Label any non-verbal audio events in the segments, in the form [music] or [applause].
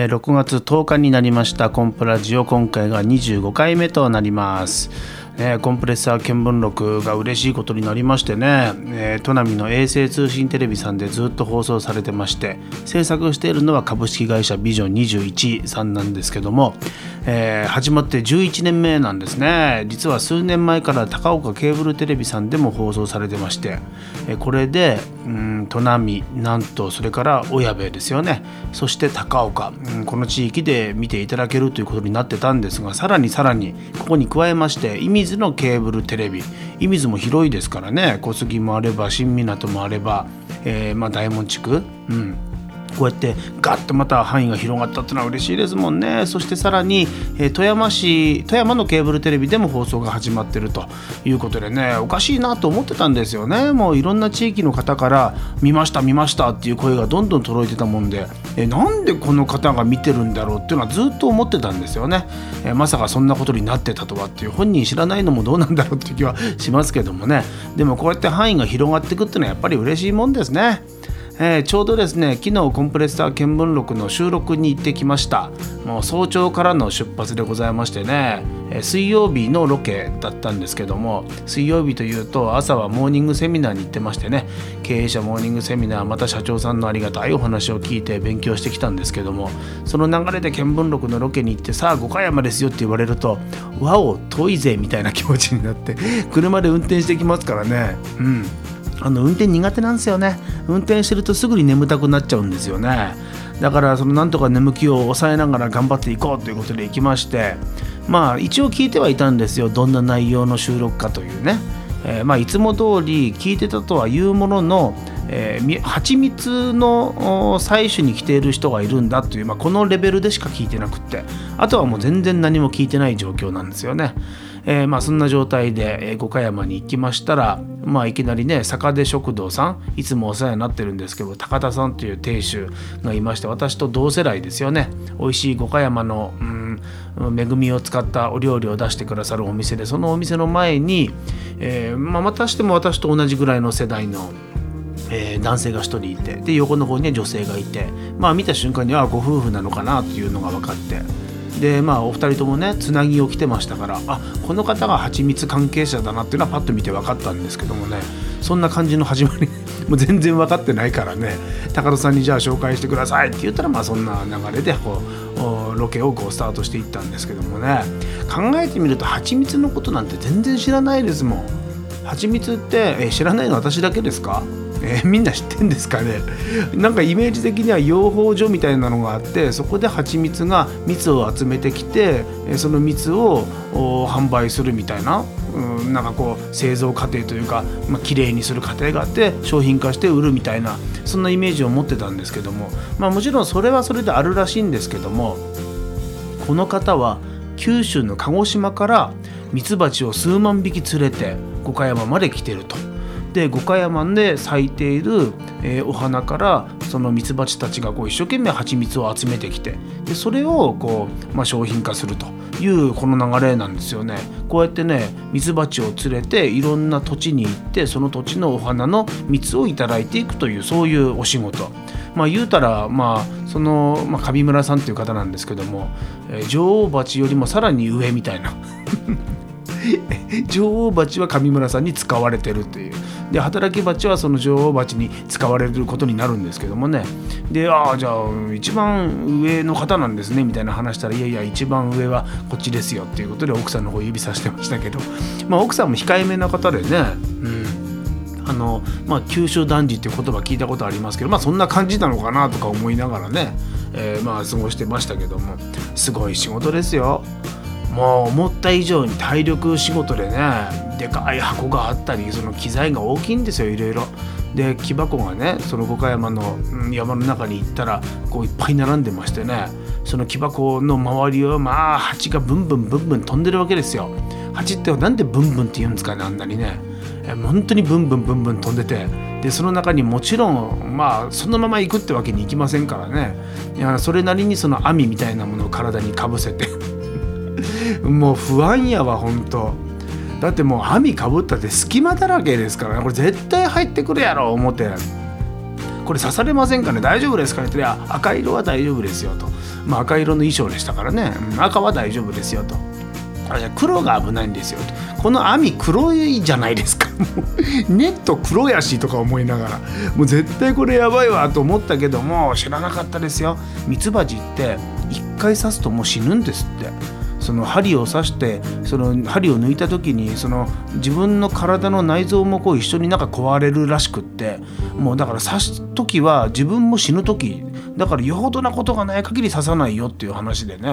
えー、6月10日になりましたコンプラジオ。今回が25回目となります。えコンプレッサー見聞録が嬉しいことになりましてね、えー、砺波の衛星通信テレビさんでずっと放送されてまして制作しているのは株式会社ビジョン21さんなんですけども、えー、始まって11年目なんですね。実は数年前から高岡ケーブルテレビさんでも放送されてまして、えー、これでうん砺波なんとそれから小矢部ですよね。そして高岡、うん、この地域で見ていただけるということになってたんですがさらにさらにここに加えまして意味水のケーブルテレビ。射水も広いですからね。小杉もあれば新湊もあれば、えー、まあ、大門地区、うん、こうやってガッとまた範囲が広がったっていうのは嬉しいですもんね。そしてさらに、え、富山市富山のケーブルテレビでも放送が始まってるということでねおかしいなと思ってたんですよね。もういろんな地域の方から見ました見ましたっていう声がどんどん届いてたもんで、え、なんでこの方が見てるんだろうっていうのはずっと思ってたんですよね、え、まさかそんなことになってたとはっていう本人知らないのもどうなんだろうっていう気はしますけどもね。でもこうやって範囲が広がっていくっていうのはやっぱり嬉しいもんですね。えー、ちょうどですね昨日コンプレッサー見聞録の収録に行ってきました。もう早朝からの出発でございましてね、えー、水曜日のロケだったんですけども水曜日というと朝はモーニングセミナーに行ってましてね経営者モーニングセミナーまた社長さんのありがたいお話を聞いて勉強してきたんですけどもその流れで見聞録のロケに行ってさあ五箇山ですよって言われるとわお遠いぜみたいな気持ちになって車で運転してきますからね。うん。あの運転苦手なんですよね。運転してるとすぐに眠たくなっちゃうんですよね。だからそのなんとか眠気を抑えながら頑張っていこうということで行きましてまあ一応聞いてはいたんですよ。どんな内容の収録かというね、えー、まあいつも通り聞いてたとはいうもののえー、蜂蜜の採取に来ている人がいるんだという、まあ、このレベルでしか聞いてなくって。あとはもう全然何も聞いてない状況なんですよね。えー、まあそんな状態で、五箇山に行きましたら、まあ、いきなりね坂出食堂さんいつもお世話になってるんですけど高田さんという亭主がいまして私と同世代ですよね。美味しい五箇山の、うん、恵みを使ったお料理を出してくださるお店でそのお店の前に、えーまあ、またしても私と同じぐらいの世代のえー、男性が1人いてで横の方には女性がいてまあ見た瞬間にはご夫婦なのかなというのが分かって。でまあお二人ともねつなぎを着てましたからあこの方が蜂蜜関係者だなっていうのはパッと見て分かったんですけどもねそんな感じの始まり [laughs] もう全然分かってないからね高田さんにじゃあ紹介してくださいって言ったらまあそんな流れでこうロケをこうスタートしていったんですけどもね考えてみると蜂蜜のことなんて全然知らないですもん。蜂蜜ってえ知らないの私だけですか？えー、[laughs] みんな知ってんですかね？なんかイメージ的には養蜂所みたいなのがあってそこで蜂蜜が蜜を集めてきてその蜜を販売するみたいな、うん、なんかこう製造過程というか、まあ綺麗にする過程があって商品化して売るみたいなそんなイメージを持ってたんですけども、まあ、もちろんそれはそれであるらしいんですけどもこの方は九州の鹿児島からミツバチを数万匹連れて五箇山まで来てると。で五箇山で咲いている、えー、お花からそのミツバチたちがこう一生懸命蜂蜜を集めてきてでそれをこう、まあ、商品化するというこの流れなんですよね。こうやってねミツバチを連れていろんな土地に行ってその土地のお花の蜜を頂いていくというそういうお仕事。まあ言うたらまあその、まあ、上村さんっていう方なんですけども、えー、女王蜂よりもさらに上みたいな [laughs] 女王蜂は上村さんに使われてるという。で働き蜂はその女王蜂に使われることになるんですけどもね。でああじゃあ一番上の方なんですねみたいな話したらいやいや一番上はこっちですよっていうことで奥さんの方指さしてましたけど、まあ、奥さんも控えめな方でね、うん。あのまあ、九州男児っていう言葉聞いたことありますけど、まあ、そんな感じなのかなとか思いながらね、えー、まあ過ごしてましたけども。すごい仕事ですよ。もう思った以上に体力仕事でねでかい箱があったりその機材が大きいんですよいろいろ。で木箱がねその五箇山の山の中に行ったらこういっぱい並んでましてねその木箱の周りをまあ蜂がブンブンブンブン飛んでるわけですよ。蜂ってなんでブンブンって言うんですかねあんなにね。本当にブンブンブンブン飛んでてでその中にもちろんまあそのまま行くってわけにいきませんからねいやそれなりにその網みたいなものを体にかぶせてもう不安やわほんとだってもう網かぶったって隙間だらけですからね。これ絶対入ってくるやろ思って。これ刺されませんかね？大丈夫ですかね？って赤色は大丈夫ですよと。まあ、赤色の衣装でしたからね。赤は大丈夫ですよと。黒が危ないんですよと。この網黒いじゃないですか。[laughs] もうネット黒やしとか思いながら。もう絶対これやばいわと思ったけども知らなかったですよ。ミツバチって1回刺すともう死ぬんですって。その針を刺してその針を抜いた時にその自分の体の内臓もこう一緒になんか壊れるらしくってもうだから刺す時は自分も死ぬ時だからよほどなことがない限り刺さないよっていう話でね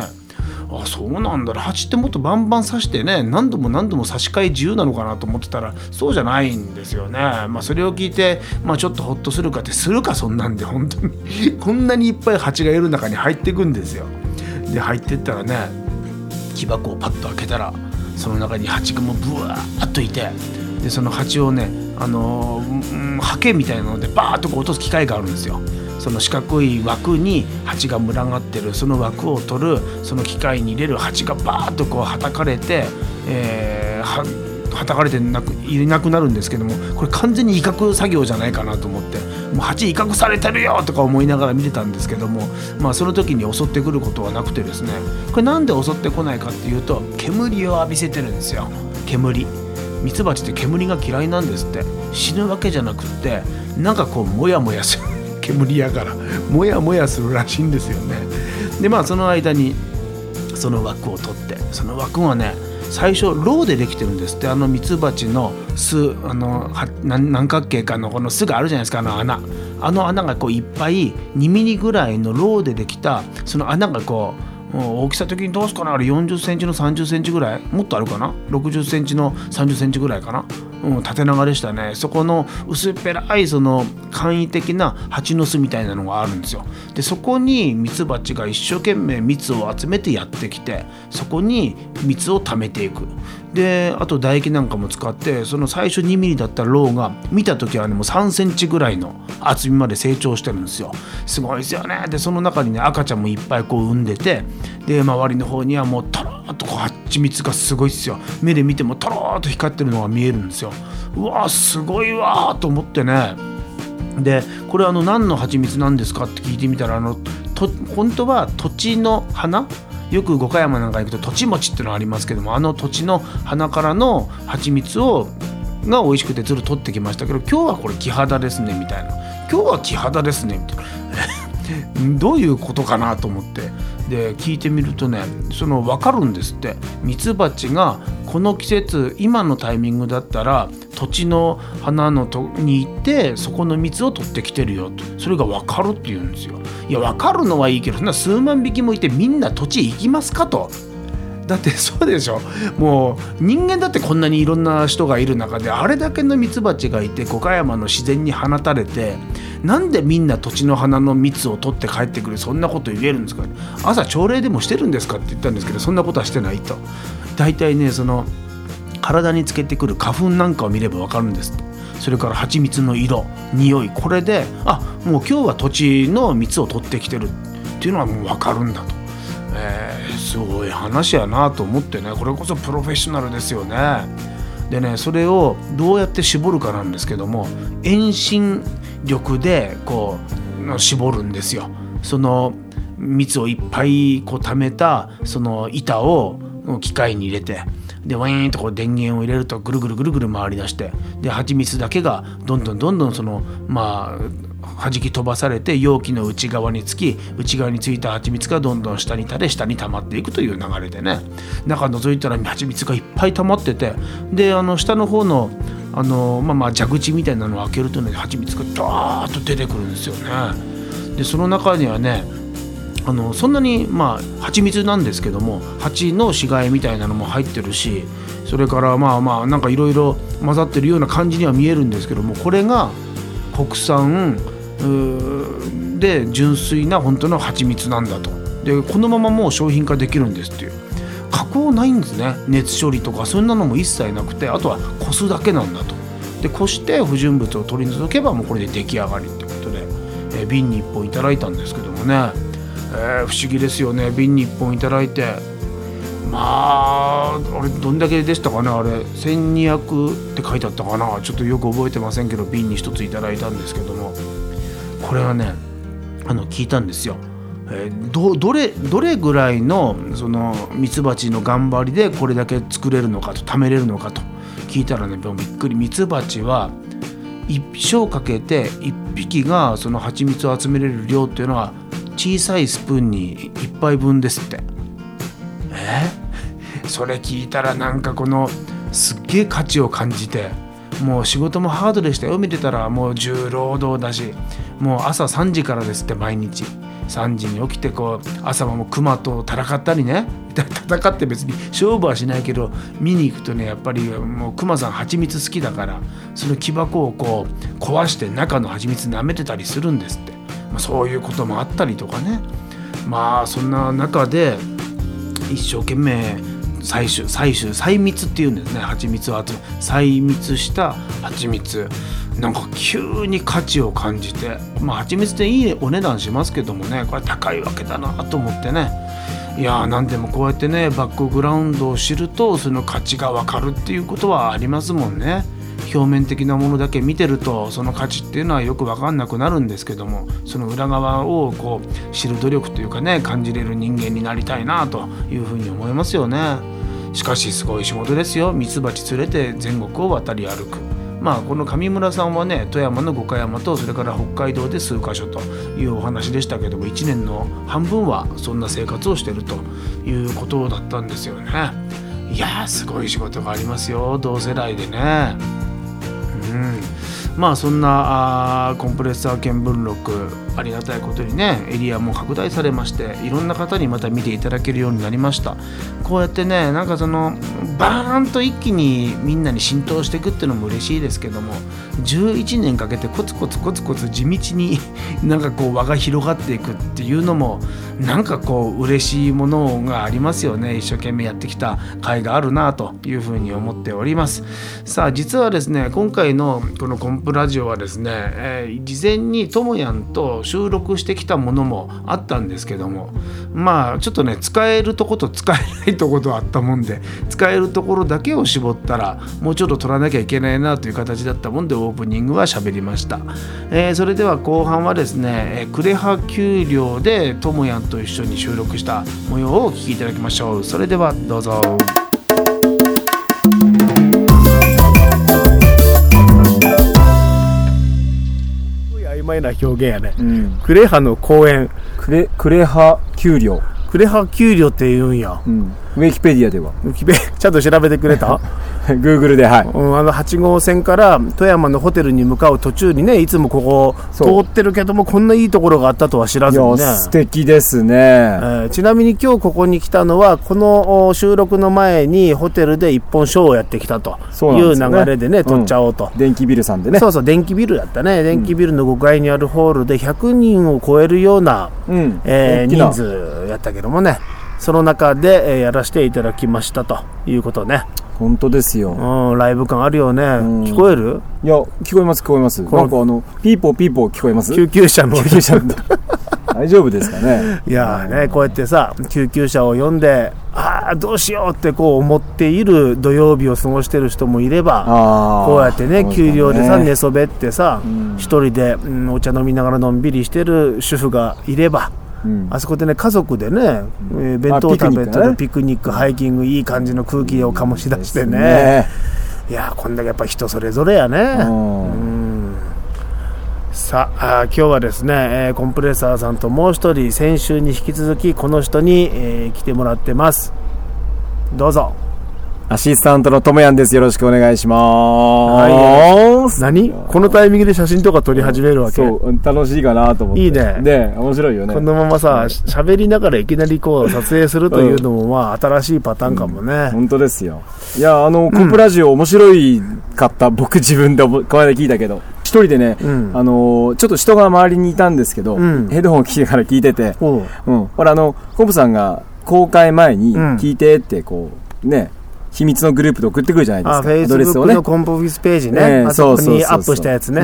あそうなんだ蜂ってもっとバンバン刺してね何度も何度も差し替え自由なのかなと思ってたらそうじゃないんですよね。まあ、それを聞いて、まあ、ちょっとホッとするかってするかそんなんで本当にこんなにいっぱい蜂がいる中に入ってくんですよ。で入ってったらね木箱をパッと開けたらその中に蜂がもうブワーッといてでその蜂をねあのー、ハケみたいなのでバーッとこう落とす機械があるんですよ。その四角い枠に蜂が群がってるその枠を取るその機械に入れる蜂がバーッとこうはたかれて、えー、はたかれてなくいなくなるんですけどもこれ完全に威嚇作業じゃないかなと思ってもう蜂威嚇されてるよとか思いながら見てたんですけども、まあ、その時に襲ってくることはなくてですねこれなんで襲ってこないかっていうと煙を浴びせてるんですよ。煙。ミツバチって煙が嫌いなんですって。死ぬわけじゃなくってなんかこうモヤモヤする。[laughs] 煙やから。モヤモヤするらしいんですよね。でまあその間にその枠を取ってその枠はね最初ローでできてるんですって。あのミツバチの巣あの何角形かのこの巣があるじゃないですかあの穴。あの穴がこういっぱい2ミリぐらいのローでできたその穴がこう大きさ的にどうすかな？あれ40センチの30センチぐらい？もっとあるかな？60センチの30センチぐらいかな？うん、縦長でしたね。そこの薄っぺらいその簡易的な蜂の巣みたいなのがあるんですよ。でそこにミツバチが一生懸命蜜を集めてやってきてそこに蜜を貯めていく。であと唾液なんかも使ってその最初2ミリだったローが見た時はねもう3センチぐらいの厚みまで成長してるんですよ。すごいですよね。でその中にね赤ちゃんもいっぱいこう産んでてで周りの方にはもうとろーっとこう蜂蜜がすごいですよ。目で見てもとろーっと光ってるのが見えるんですよ。うわすごいわと思ってね。でこれあの何の蜂蜜なんですかって聞いてみたらあのと本当は土地の花よく五箇山なんか行くと土地餅っていうのありますけどもあの土地の花からの蜂蜜をが美味しくてずると取ってきましたけど今日はこれ木肌ですねみたいな。今日は木肌ですねみたいな。どういうことかなと思ってで聞いてみるとねその分かるんですってミツバチがこの季節今のタイミングだったら土地の花のとに行ってそこの蜜を取ってきてるよとそれが分かるって言うんですよ。いや分かるのはいいけどそんな数万匹もいてみんな土地行きますかと。だってそうでしょ。もう人間だってこんなにいろんな人がいる中であれだけのミツバチがいて五箇山の自然に放たれてなんでみんな土地の花の蜜を取って帰ってくるそんなこと言えるんですか。朝朝礼でもしてるんですかって言ったんですけどそんなことはしてないと。大体ねその体につけてくる花粉なんかを見れば分かるんです。それから蜂蜜の色匂いこれであもう今日は土地の蜜を取ってきてるっていうのはもう分かるんだと。えー、すごい話やなと思ってねこれこそプロフェッショナルですよね。でねそれをどうやって絞るかなんですけども遠心力でこう絞るんですよ。その蜜をいっぱいこう溜めたその板を機械に入れてでワインとこう電源を入れるとぐるぐるぐるぐる回りだしてで蜂蜜だけがどんどんどんどんそのまあ弾き飛ばされて容器の内側につき内側についた蜂蜜がどんどん下に垂れ下に溜まっていくという流れでね中覗いたら蜂蜜がいっぱい溜まっててであの下の方のあのまあまあ蛇口みたいなのを開けるとね蜂蜜がダーッと出てくるんですよね。でその中にはねあのそんなにまあ蜂蜜なんですけども蜂の死骸みたいなのも入ってるしそれからまあまあなんかいろいろ混ざってるような感じには見えるんですけどもこれが国産で純粋な本当の蜂蜜なんだと。でこのままもう商品化できるんですっていう。加工ないんですね。熱処理とかそんなのも一切なくてあとはこすだけなんだと。でこして不純物を取り除けばもうこれで出来上がりってことで、え瓶に1本いただいたんですけどもね、えー、不思議ですよね。瓶に1本いただいて。まああれどんだけでしたかねあれ。1200って書いてあったかな。ちょっとよく覚えてませんけど瓶に1ついただいたんですけども。これはねあの聞いたんですよ。えーどどれどれぐらいのそのミツバチの頑張りでこれだけ作れるのかと貯めれるのかと聞いたらねびっくり。ミツバチは一生かけて一匹がその蜂蜜を集めれる量っていうのは小さいスプーンに一杯分ですって。え？[laughs] それ聞いたらなんかこのすっげえ価値を感じて。もう仕事もハードでしたよ見てたら。もう重労働だし。もう朝3時からですって毎日。3時に起きてこう朝はもう熊と戦ったりね。戦って別に勝負はしないけど見に行くとねやっぱりもう熊さん蜂蜜好きだからその木箱をこう壊して中の蜂蜜舐めてたりするんですって、まあ、そういうこともあったりとかね。まあそんな中で一生懸命採取採取採蜜っていうんですね。蜂蜜を集め採蜜した蜂蜜。なんか急に価値を感じて。まあ蜂蜜っていいお値段しますけどもね。これ高いわけだなと思ってね。いやー何でもこうやってねバックグラウンドを知るとその価値が分かるっていうことはありますもんね。表面的なものだけ見てるとその価値っていうのはよく分かんなくなるんですけどもその裏側をこう知る努力というかね感じれる人間になりたいなというふうに思いますよね。しかしすごい仕事ですよ。ミツバチ連れて全国を渡り歩く。まあこの上村さんはね富山の五箇山とそれから北海道で数カ所というお話でしたけども1年の半分はそんな生活をしてるということだったんですよね。いやーすごい仕事がありますよ。同世代でね、まあそんなあコンプレッサー見聞録ありがたいことにねエリアも拡大されましていろんな方にまた見ていただけるようになりました。こうやってねなんかそのバーンと一気にみんなに浸透していくっていうのも嬉しいですけども11年かけてコツコツコツコツ地道に [laughs] なんかこう輪が広がっていくっていうのもなんかこう嬉しいものがありますよね。一生懸命やってきた甲斐があるなというふうに思っております。さあ実はですね今回のこのコンプラジオはですね、えー事前にともやんと収録してきたものもあったんですけどもまあちょっとね使えるとこと使えないとことあったもんで使えるところだけを絞ったらもうちょっと取らなきゃいけないなという形だったもんでオープニングは喋りました、えーそれでは後半はですねえー呉羽丘陵でともやんと一緒に収録した模様をお聞きいただきましょう。それではどうぞ。な表現やね。うん。クレハの公園。クレ、クレハ丘陵。クレハ丘陵って言うんや。うん。ウィキペディアでは。ウキペちゃんと調べてくれた？[laughs] [laughs] Google で、はい。うん、あの8号線から富山のホテルに向かう途中にねいつもここ通ってるけどもこんないいところがあったとは知らいずにね。や、素敵ですね。えーちなみに今日ここに来たのはこのお収録の前にホテルで一本ショーをやってきたと。いう流れでね撮っちゃおうと、電気ビルさんでね。そうそう電気ビルだったね。電気ビルの5階にあるホールで100人を超えるような、うん。えー人数やったけどもね。その中で、えーやらせていただきましたということね、本当ですよ。うん、ライブ感あるよね、ん聞こえる？いや、聞こえます、聞こえます。こなんかあの、ピーポーピーポー聞こえます？救急車の救急車の [laughs] 大丈夫ですかね？いやーねこうやってさ救急車を呼んでああどうしようってこう思っている土曜日を過ごしてる人もいれば。こうやってねそうすか給料でさ寝そべってさん一人で、うん、お茶飲みながらのんびりしてる主婦がいればうん。あそこでね家族でね、えー弁当あピク食べたりニックねピクニックハイキングいい感じの空気を醸し出してね。ね。いやーこんだけやっぱ人それぞれやね。うん。うん。さあ今日はですね、えーコンプレッサーさんともう一人先週に引き続きこの人に、えー来てもらってます。どうぞアシスタントのともやんです。よろしくお願いします。何？このタイミングで写真とか撮り始めるわけ？そう、楽しいかなと思って。いいねね面白いよね。このままさ喋りながらいきなりこう撮影するというのもまあ新しいパターンかもね、本当ですよ。いや、あの、コンプラジオ面白いかった。僕自分でこの間聞いたけど。一人でね、うんあの、ちょっと人が周りにいたんですけど、うんヘッドホン聞きながら聞いてて、おううん。ほら、あの、コンプさんが公開前にうん聞いてって、こう、ね、秘密のグループで送ってくるじゃないですあフか。ェイスブッアドレスをね。クのコンプオフィスページね、ええあそこにアップしたやつね、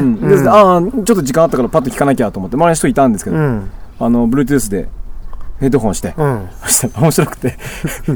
ああ、ちょっと時間あったからパッと聞かなきゃと思って、周りの人いたんですけど、うん。あの、Bluetooth で、ヘッドホンして、うん。そしたら面白くて、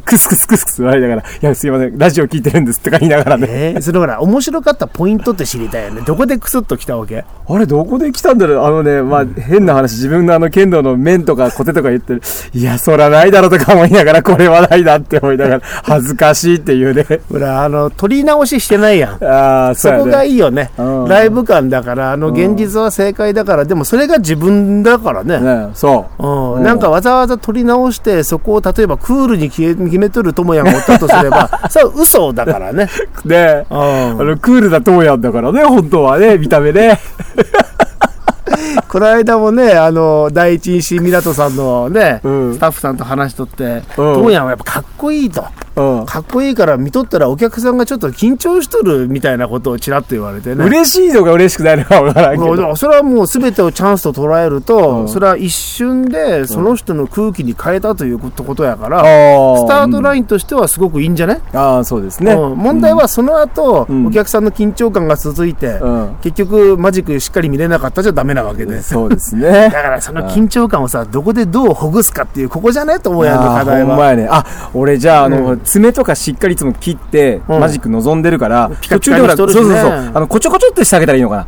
クスクスクスクス笑いながら、いや、すいません、ラジオ聞いてるんですとか言いながらね、えー、それほら面白かったポイントって知りたいよね。どこでクスッときたわけ？あれ、どこで来たんだろう。あのね、まあ、変な話、自分のあの剣道の面とかコテとか言ってる、いや、そらないだろとか思いながら、これはないなって思いながら、恥ずかしいっていうね。ほらあの撮り直ししてないやん。ああ、そこがい。いいよね。うん。ライブ感だからあの現実は正解だからでもそれが自分だからね。ね、そう。うん。うん。なんかわざわざ撮り直してそこを例えばクールに決め決めとるともやがおったとすれば [laughs] それは嘘だからね、[laughs] で、うん。あの、クールなトーヤンだからね、本当はね、見た目ね。[laughs] この間もね、あの、第一印港湊さんのね、うんスタッフさんと話しとって、トモヤンはやっぱかっこいいと。うん。かっこいいから見とったらお客さんがちょっと緊張しとるみたいなことをちらっと言われてね。嬉しいのか嬉しくないのかわからんけど。もうそれはもう全てをチャンスと捉えると、うんそれは一瞬でその人の空気に変えたということやから、あースタートラインとしてはすごくいいんじゃない、ああ、そうですね。うん問題はその後、うんお客さんの緊張感が続いて、うん、結局マジックしっかり見れなかったじゃダメなわけで。そうですね。[laughs] だからその緊張感をさ、どこでどうほぐすかっていう、ここじゃねと思うやんの課題は。ほんまやね。あ、俺じゃあ、あの、うん爪とかしっかりいつも切って、うんマジック望んでるから、途中でほら、そうそうそう。あの、こちょこちょってしてあげたらいいのかな？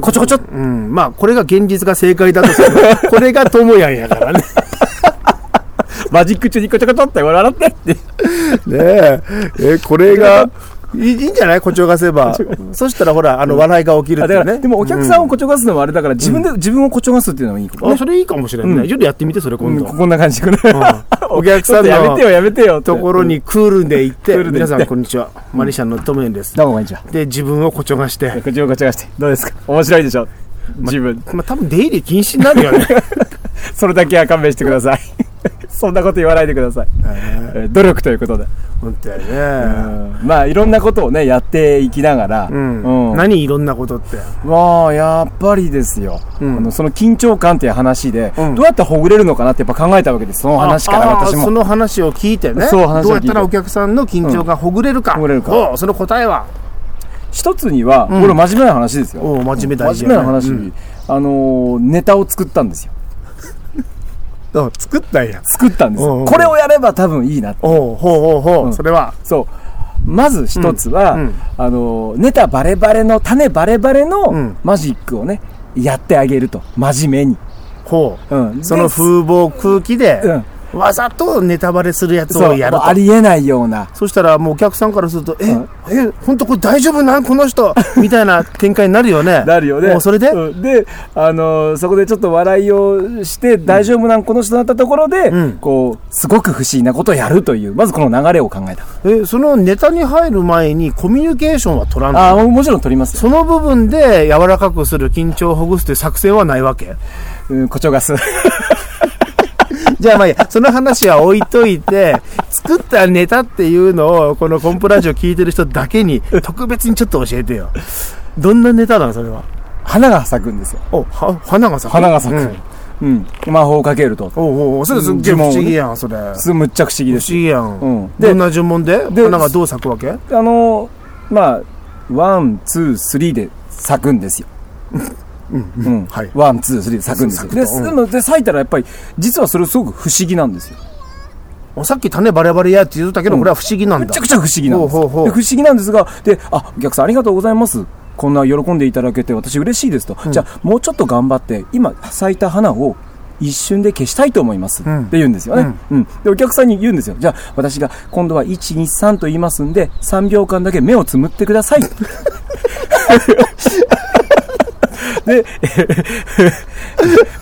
こちょこちょっうん、まあ、これが現実が正解だとする。[laughs] これがともやんやからね。[laughs] マジック中にこちょこちょって笑ってって。ねえ、え、これが、いいんじゃない？誇張がせば。そしたらほら、あの、笑いが起きるってね。でもお客さんをこちょがすのもあれだから、自分で、自分をこちょがすっていうのもいいかもね。あそれいいかもしれないちょっとやってみて、それ今度。こんな感じかな。[laughs] お客さんのやめてよ、やめてよ。ところにクールで行って、皆さんこんにちは。マリシャンのトムエンです。どうもこんにちは。で、自分を誇張がして。こちらこちらして。どうですか？面白いでしょ？自分。まあ、多分出入り禁止になるよね。[laughs] それだけは勘弁してください。そんなこと言わないでください。えー努力ということで。本当やね。うんまあ、いろんなことをね、やっていきながら。うん。うん何いろんなことって？まあ、やっぱりですよ。うんあのその緊張感っていう話で、うんどうやってほぐれるのかなってやっぱ考えたわけです。その話から私も。その話を聞いてね。そう話を聞いてどうやったらお客さんの緊張がほぐれるか。ほぐれるかその答えは。一つには、うんこれ真面目な話ですよ。真面目大事真面目な話、うんあのーネタを作ったんですよ。お作ったんや。作ったんですこれをやれば多分いいな。おうほうほうほう。うんそれは。そう。まず一つは、あのーネタバレバレの、種バレバレのうんマジックをね、やってあげると。真面目に。ほう。うん。そので風貌空気で、うんわざとネタバレするやつをやるとあ。りえないような。そしたらもうお客さんからすると、え、うんえ、本当これ大丈夫なん？この人 [laughs] みたいな展開になるよね。なるよね。もうそれで、うんで、あのーそこでちょっと笑いをして、大丈夫なん？この人だったところで、うんこう、すごく不思議なことをやるという、まずこの流れを考えた。え、そのネタに入る前にコミュニケーションは取らんの？ああ、もちろん取りますよ。その部分で柔らかくする緊張をほぐすという作戦はないわけ？うん、誇張ガス。[laughs] じゃあまあいいや、その話は置いといて、作ったネタっていうのを、このコンプラジオ聞いてる人だけに、特別にちょっと教えてよ。どんなネタなのそれは？花が咲くんですよ。お、は、花が咲く？花が咲く。うんうん。魔法をかけると。おうおうそれすっげえ不思議やん、それ。すむっちゃ不思議不です。思議やん。うんでどんな順番で？で花がどう咲くわけ？あのーまあ、ワン、ツー、スリーで咲くんですよ。うん。はいワン、ツー、スリーで咲くんですよ。で、うんで咲いたらやっぱり、実はそれすごく不思議なんですよ。さっき種バレバレやって言ってたけど、うんこれは不思議なんだ。めちゃくちゃ不思議なんですほうほう不思議なんですが、で、あ、お客さんありがとうございます。こんな喜んでいただけて私嬉しいですと。じゃあ、もうちょっと頑張って、今咲いた花を一瞬で消したいと思います。うんって言うんですよね、うん。で、お客さんに言うんですよ。じゃあ、私が今度は1、2、3と言いますんで、3秒間だけ目をつむってください。[laughs] で [laughs]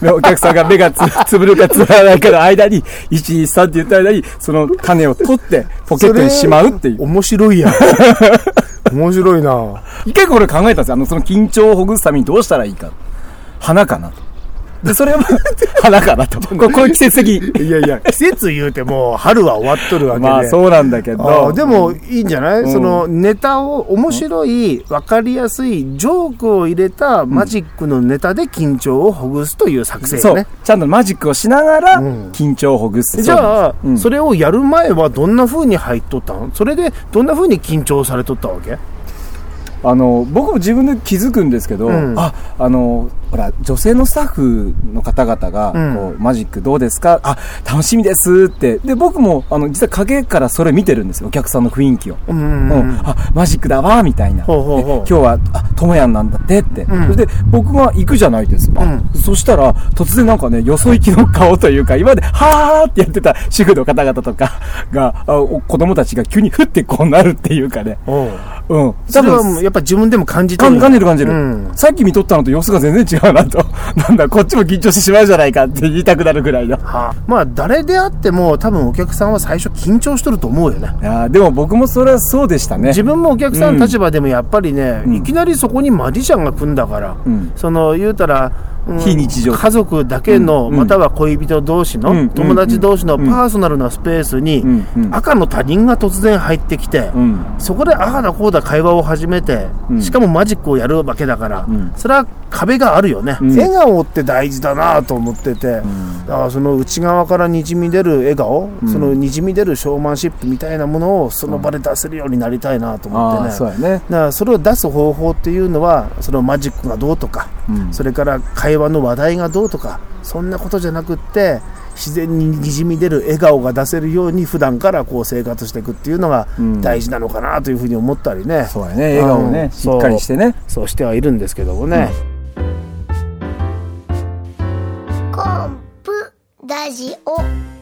[laughs] お客さんが目がつつぶるかつぶらないかの間に、1、2、3って言った間に、その種を取ってポケットにしまうっていう。面白いやん。[laughs] 面白いな一回これ考えたんですよ。あの、その緊張をほぐすためにどうしたらいいか。花かなと。で、それは、花かなと。ここういう季節的。いやいや、季節言うてもう春は終わっとるわけで。[laughs] まあ、そうなんだけあど。ーでもいいんじゃない、うんそのネタを面白い分かりやすいジョークを入れたマジックのネタで緊張をほぐすという作戦そうよね。。ちゃんとマジックをしながらうん、緊張をほぐす。じゃあ、うんそれをやる前はどんな風に入っとったのそれでどんな風に緊張されとったわけ？あの、僕も自分で気づくんですけど、うんあ、あの、ほら、女性のスタッフの方々が、うんこう、マジックどうですか？あ、楽しみですって。で、僕も、あの、実は影からそれ見てるんですよ。お客さんの雰囲気を。うんうんあ、マジックだわ、みたいな。ほうほうほうで今日は、あ、ともやんなんだってって。んそれで、僕が行くじゃないですか。うんそしたら、突然なんかね、よそ行きの顔というか、今まで、はーってやってた主婦の方々とか [laughs] が、あお子供たちが急にふってこうなるっていうかね。おううん。それはもうやっぱ自分でも感じて感る感じる感じる、うんさっき見とったのと様子が全然違うなと。なんだ、こっちも緊張してしまうじゃないかって言いたくなるぐらいの。いはあまあ誰であっても多分お客さんは最初緊張しとると思うよねやーでも僕もそれはそうでしたね。自分もお客さんの立場でもやっぱりね、んいきなりそこにマジシャンが来んだから、うんその言うたら、うん。非日常。家族だけの、うん。または恋人同士の、うん。友達同士のパーソナルなスペースに、赤の他人が突然入ってきて、うん。そこでああだこうだ会話を始めて、うん。しかもマジックをやるわけだから、ん。それは壁があるよね、うん。笑顔って大事だなと思ってて、だからその内側からにじみ出る笑顔、そのにじみ出るショーマンシップみたいなものをその場で出せるようになりたいなと思ってね、そうやね。だからそれを出す方法っていうのはそのマジックがどうとか、うん。それから会話の話題がどうとかそんなことじゃなくって自然ににじみ出る笑顔が出せるように普段からこう生活していくっていうのがうん。大事なのかなというふうに思ったりね、そうやね。笑顔をうん。ね、しっかりしてね。そうしてはいるんですけどもね、コンプラジオ